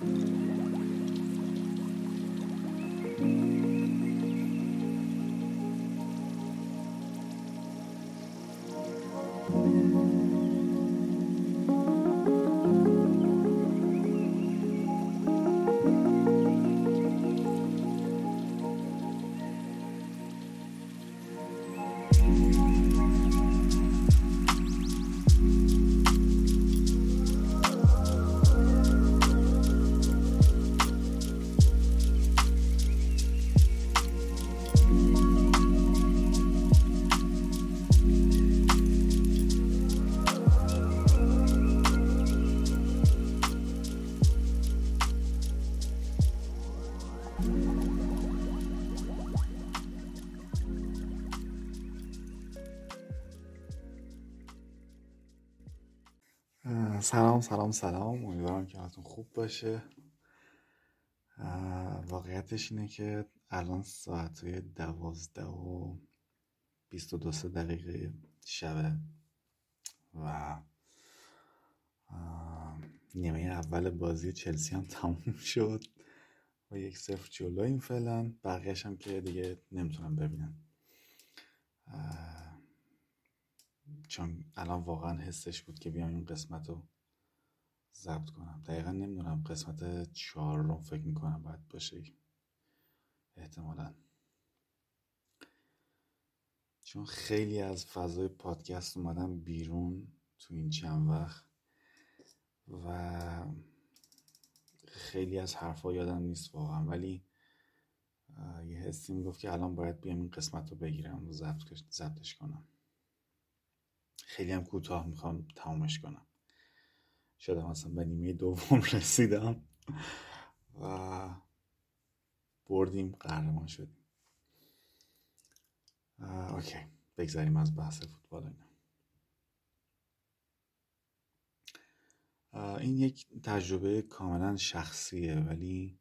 Thank you. سلام سلام سلام. امیدوارم که حالتون خوب باشه. واقعیتش اینه که الان ساعت دوازده و بیست و دو دقیقه شبه و نیمه اول بازی چلسی هم تموم شد و یک صفر جلو این فعلا. بقیهش هم که دیگه نمی‌تونم ببینم. چون الان واقعا حسش بود که بیام این قسمت رو ضبط کنم. دقیقا نمی‌دونم قسمت چهارم فکر می‌کنم باید باشه. احتمالا. چون خیلی از فضای پادکست اومدم بیرون تو این چند وقت و خیلی از حرفا یادم نیست واقعا. ولی یه حسی می‌گفت که الان باید بیام این قسمت رو بگیرم و ضبطش کنم. خیلی هم کوتاه می‌خوام تمامش کنم. شدم اصلا به نیمه دوم رسیدم و بردیم قهرمان شدیم. اوکی بگذاریم از بحث فوتبال اینا. این یک تجربه کاملا شخصیه ولی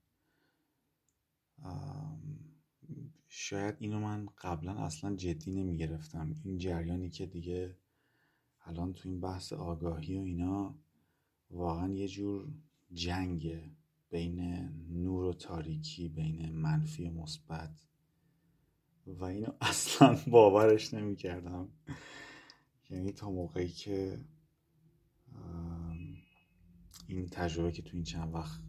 شاید اینو من قبلا اصلا جدی نمی گرفتم این جریانی که دیگه الان تو این بحث آگاهی و اینا واقعا یه جور جنگ بین نور و تاریکی بین منفی و مثبت. و اینو اصلا باورش نمی کردم یعنی تا موقعی که این تجربه که تو این چند وقت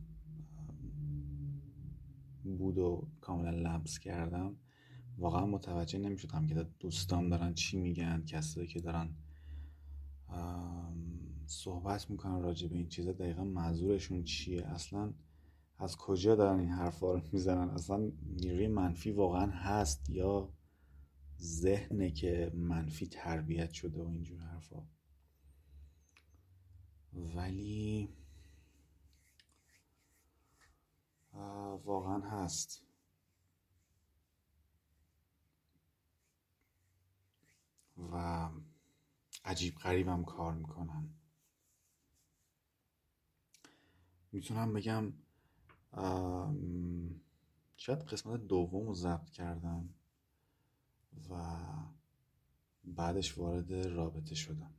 بود و کاملا لمس کردم واقعا متوجه نمی شدم که دوستان دارن چی میگن کسایی که دارن صحبت می‌کنن راجع به این چیزا دقیقا منظورشون چیه؟ اصلا از کجا دارن این حرفا رو می‌زنن؟ اصلا نیروی منفی واقعا هست یا ذهنه که منفی تربیت شده و اینجور حرفا؟ ولی واقعا هست. و عجیب غریبم کار می‌کنن. می‌تونم بگم شاید قسمت دوم رو ضبط کردم و بعدش وارد رابطه شدم.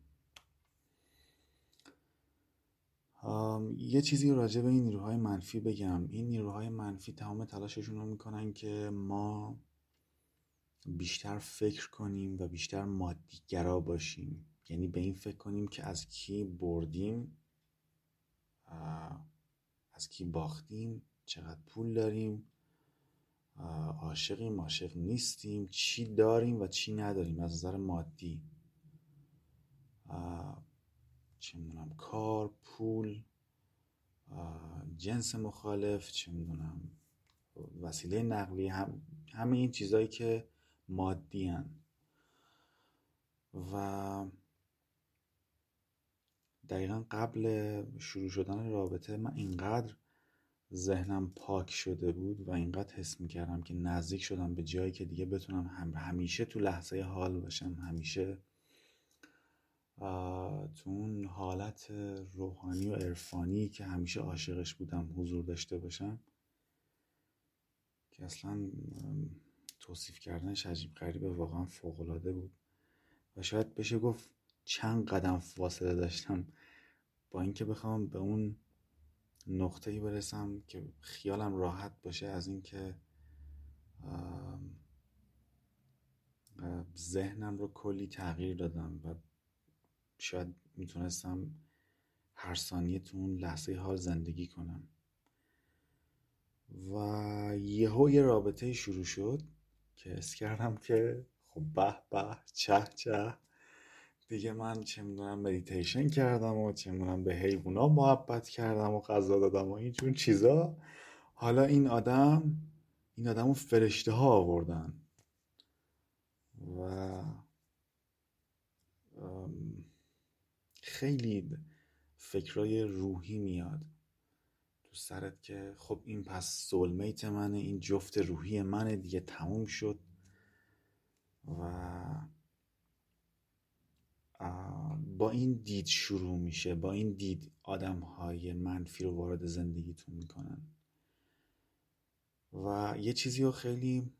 یه چیزی راجع به این نیروهای منفی بگم. این نیروهای منفی تمام تلاششون رو می‌کنن که ما بیشتر فکر کنیم و بیشتر مادیگرا باشیم. یعنی به این فکر کنیم که از کی بردیم. از کی باختیم چقدر پول داریم عاشقیم عاشق نیستیم چی داریم و چی نداریم از نظر مادی چه می‌دونم کار پول جنس مخالف چه می‌دونم وسیله نقلی هم همه این چیزهایی که مادی هن. و دقیقا قبل شروع شدن رابطه من اینقدر ذهنم پاک شده بود و اینقدر حس می‌کردم که نزدیک شدم به جایی که دیگه بتونم هم همیشه تو لحظه حال باشم همیشه تو اون حالت روحانی و عرفانی که همیشه عاشقش بودم حضور داشته باشم که اصلا توصیف کردنش عجیب غریبه واقعا فوقالعاده بود. و شاید بشه گفت چند قدم فاصله داشتم با اینکه بخوام به اون نقطه ای برسم که خیالم راحت باشه از اینکه ذهنم رو کلی تغییر دادم و شاید می‌تونستم هر ثانیه تو اون لحظه حال زندگی کنم. و یهو یه رابطه شروع شد که حس کردم که خب به به چه چه. دیگه من چه می‌دونم مدیتیشن کردم و چه می‌دونم به حیوونا محبت کردم و غذا دادم و اینجور چیزا. حالا این آدم این آدم رو فرشته ها آوردن. و خیلی فکرای روحی میاد تو سرت که خب این پس سولمیت منه این جفت روحی منه دیگه تموم شد. و با این دید شروع میشه با این دید آدم های منفی رو وارد زندگیتون می‌کنن. و یه چیزی رو خیلی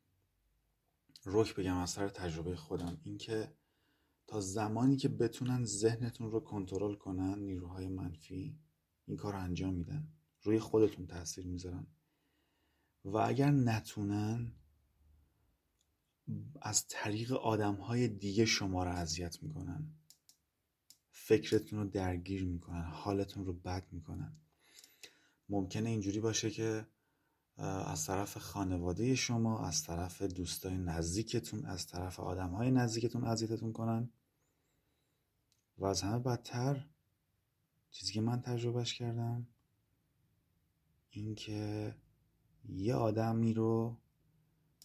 رک بگم از سر تجربه خودم اینکه تا زمانی که بتونن ذهنتون رو کنترل کنن نیروهای منفی این کار انجام میدن. روی خودتون تاثیر می‌ذارن. و اگر نتونن از طریق آدم های دیگه شما رو اذیت می‌کنن. فکرتون رو درگیر می‌کنن حالتون رو بد می‌کنن. ممکنه اینجوری باشه که از طرف خانواده شما از طرف دوستای نزدیکتون از طرف آدم های نزدیکتون اذیتتون کنن. و از همه بدتر چیزی که من تجربهش کردم اینکه یه آدمی رو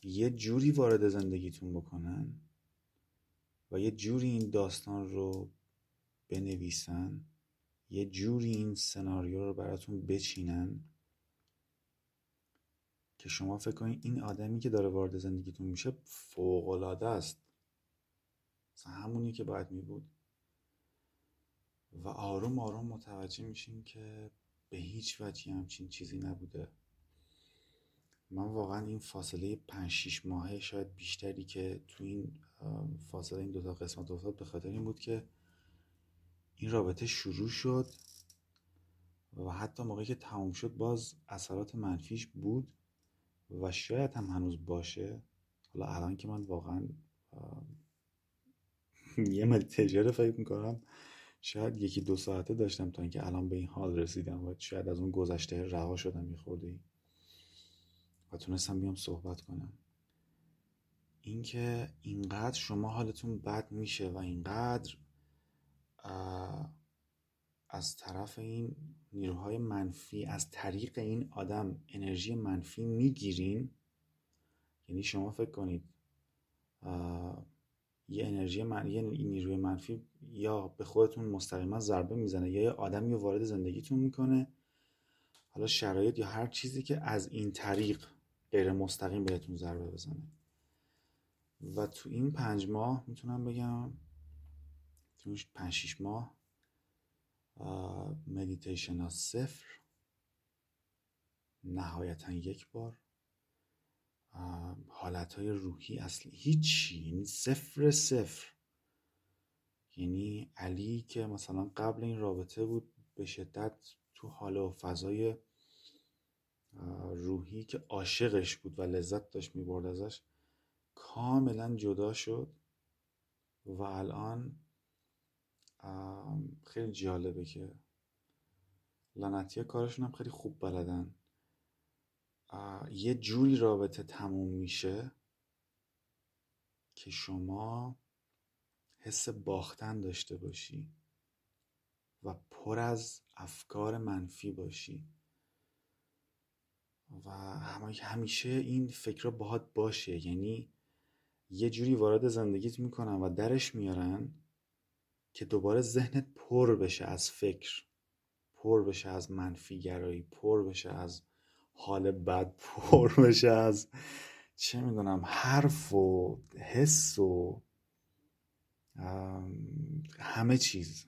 یه جوری وارد زندگیتون بکنن و یه جوری این داستان رو بنویسن یه جوری این سناریو رو براتون بچینن که شما فکر کنید این آدمی که داره وارد زندگیتون میشه فوق است. همونی که باید می بود و آروم آروم متوجه میشین که به هیچ وجهی همچین چیزی نبوده. من واقعا این فاصله 5 6 ماهه شاید بیشتری که تو این فاصله این دوتا قسمت افتاد به خاطر این بود که این رابطه شروع شد و حتی موقعی که تموم شد باز اثرات منفیش بود و شاید هم هنوز باشه. حالا الان که من واقعا یه مدیتیشن فکر می‌کنم شاید یکی دو ساعته داشتم تا اینکه الان به این حال رسیدم و شاید از اون گذشته رها شدم یه خورده و تونستم بیام صحبت کنم. اینکه اینقدر شما حالتون بد میشه و اینقدر از طرف این نیروهای منفی از طریق این آدم انرژی منفی می‌گیرین. یعنی شما فکر کنید یه انرژی من یه نیروی منفی یا به خودتون مستقیما ضربه می‌زنه یا یه آدمی رو وارد زندگیتون می‌کنه. حالا شرایط یا هر چیزی که از این طریق غیر مستقیم بهتون ضربه بزنه. و تو این پنج ماه می‌تونم بگم پنج شیش ماه. مدیتیشن ها صفر. نهایتا یک بار. حالت های روحی اصلی هیچی یعنی صفر صفر. یعنی علی که مثلا قبل این رابطه بود به شدت تو حال و فضای روحی که عاشقش بود و لذت داشت می‌برد ازش کاملا جدا شد. و الان خیلی جالبه که لعنتی کارشون هم خیلی خوب بلدن. یه جوری رابطه تموم میشه که شما حس باختن داشته باشی و پر از افکار منفی باشی. و همیشه این فکر باهات باشه. یعنی یه جوری وارد زندگیت می‌کنن و درش میارن. که دوباره ذهنت پر بشه از فکر پر بشه از منفی گرایی پر بشه از حال بد پر بشه از چه می‌دونم حرف و حس و همه چیز.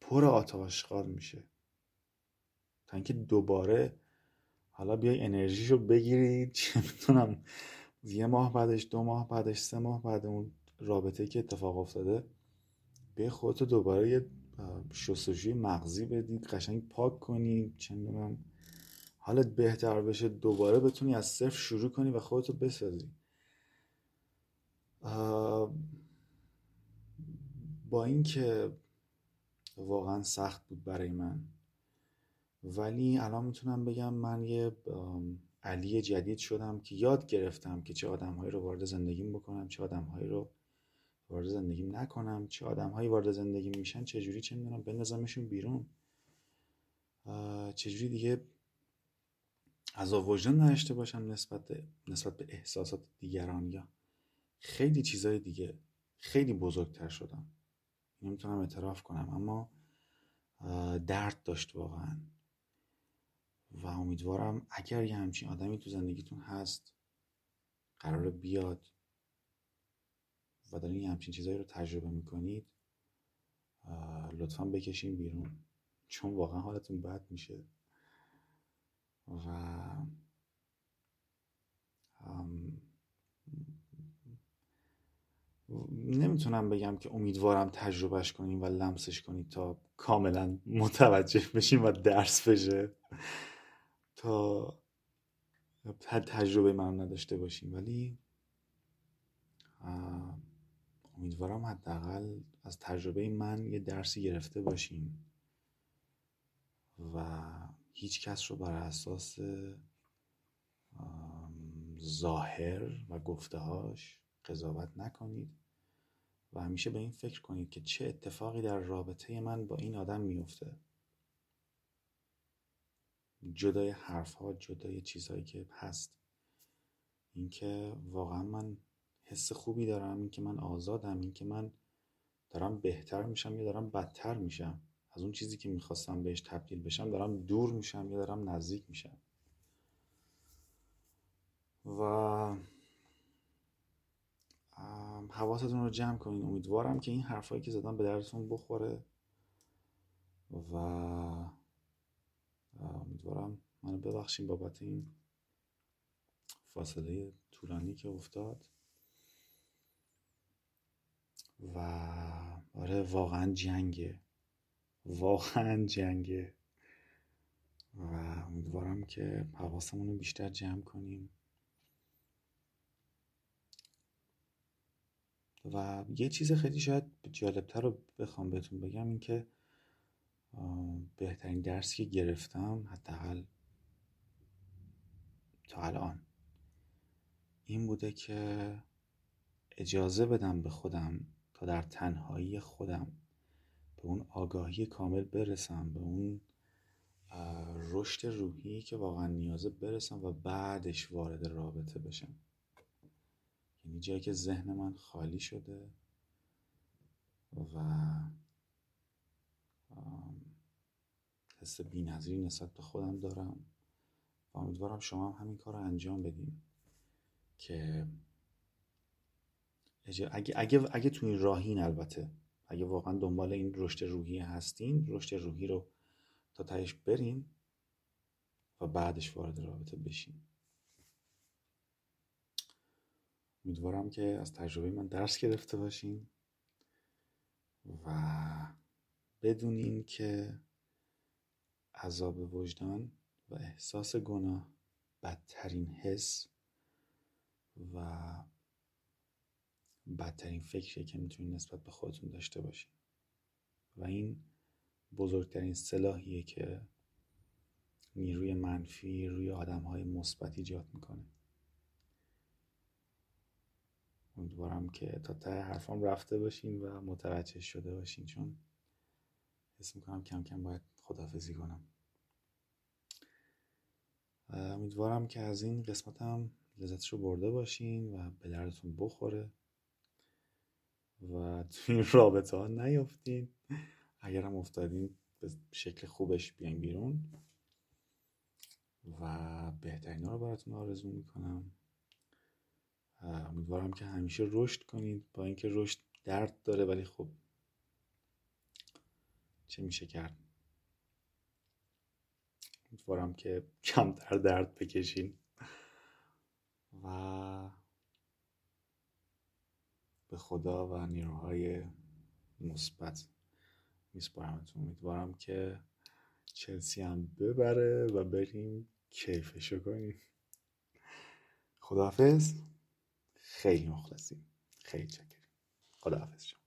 پر آتاشقال میشه. تا اینکه دوباره حالا بیای انرژیشو بگیری چه می‌دونم یه ماه بعدش دو ماه بعدش سه ماه بعد اون رابطه که اتفاق افتاده به خودتو دوباره یه شستشوی مغزی بدید قشنگ پاک کنی چه می‌دونم. حالت بهتر بشه دوباره بتونی از صفر شروع کنی و خودتو بسازی. با اینکه واقعا سخت بود برای من. ولی الان می‌تونم بگم من یه علی جدید شدم که یاد گرفتم که چه آدمهایی رو وارد زندگیم بکنم چه آدمهایی رو وارد زندگیم نکنم. چه آدمهایی وارد زندگیم میشن چه جوری چه می‌دونم بندازمشون بیرون. چجوری دیگه از وجدان نداشته باشم نسبت نسبت به احساسات دیگران. یا خیلی چیزای دیگه خیلی بزرگتر شدم. نمی‌تونم اعتراف کنم. اما درد داشت واقعا. و امیدوارم اگر یه همچین آدمی تو زندگیتون هست قرار بیاد. و دارین یه همچین چیزایی رو تجربه می‌کنید لطفا بکشین بیرون. چون واقعا حالتون بد میشه. و نمی‌تونم بگم که امیدوارم تجربهش کنیم و لمسش کنید تا کاملا متوجه بشیم و درس بشه. تا تجربه من نداشته باشیم ولی امیدوارم حداقل از تجربه من یه درسی گرفته باشیم و هیچ کس رو بر اساس ظاهر و گفتهاش قضاوت نکنید و همیشه به این فکر کنید که چه اتفاقی در رابطه من با این آدم میفته جدای حرف ها جدای چیزهایی که هست. اینکه واقعا من حس خوبی دارم اینکه من آزادم اینکه من دارم بهتر میشم یا دارم بدتر میشم. از اون چیزی که می‌خواستم بهش تبدیل بشم دارم دور میشم یا دارم نزدیک میشم. و حواستون رو جمع کنین. امیدوارم که این حرفایی که زدم به دردتون بخوره. و امیدوارم منو ببخشیم بابت این فاصله طولانی که افتاد. و آره واقعا جنگه. واقعا جنگه. و امیدوارم که حواسمون رو بیشتر جمع کنیم. و یه چیز خیلی شاید جالبتر رو بخوام بهتون بگم این که بهترین درسی که گرفتم حداقل تا الان این بوده که اجازه بدم به خودم تا در تنهایی خودم به اون آگاهی کامل برسم به اون رشد روحی که واقعا نیازه برسم و بعدش وارد رابطه بشم. یعنی جایی که ذهن من خالی شده و حس نظری نسبت به خودم دارم و امیدوارم شما هم همین کار رو انجام بدین که اگه, اگه, اگه تو این راهین البته. اگه واقعا دنبال این رشد روحی هستین رشد روحی رو تا تهش برین و بعدش وارد رابطه بشین. امیدوارم که از تجربه من درس گرفته باشین و بدونین که عذاب وجدان و احساس گناه بدترین حس و بدترین فکریه که می‌تونید نسبت به خودتون داشته باشین و این بزرگترین سلاحیه که نیروی منفی روی آدم های مثبت ایجاد می‌کنه. امیدوارم که تا ته حرفام رفته باشین و متوجه شده باشین چون حس می‌کنم کم کم باید خدافزی کنم. امیدوارم که از این قسمت هم لذتش رو برده باشین و به دردتون بخوره. و تو این رابطه ها نیفتین. اگر هم افتادین به شکل خوبش بیاین بیرون. و بهترین رو براتون آرزو می‌کنم. امیدوارم که همیشه رشد کنید. با اینکه رشد درد داره ولی خب چه میشه کرد؟ امیدوارم که کمتر درد بکشین. و به خدا و نیروهای مثبت. میسپارمتون امیدوارم که چلسی هم ببره و بریم کیفشو کنیم. خداحافظ. خیلی مخلصیم. خیلی چکریم. خداحافظ شما.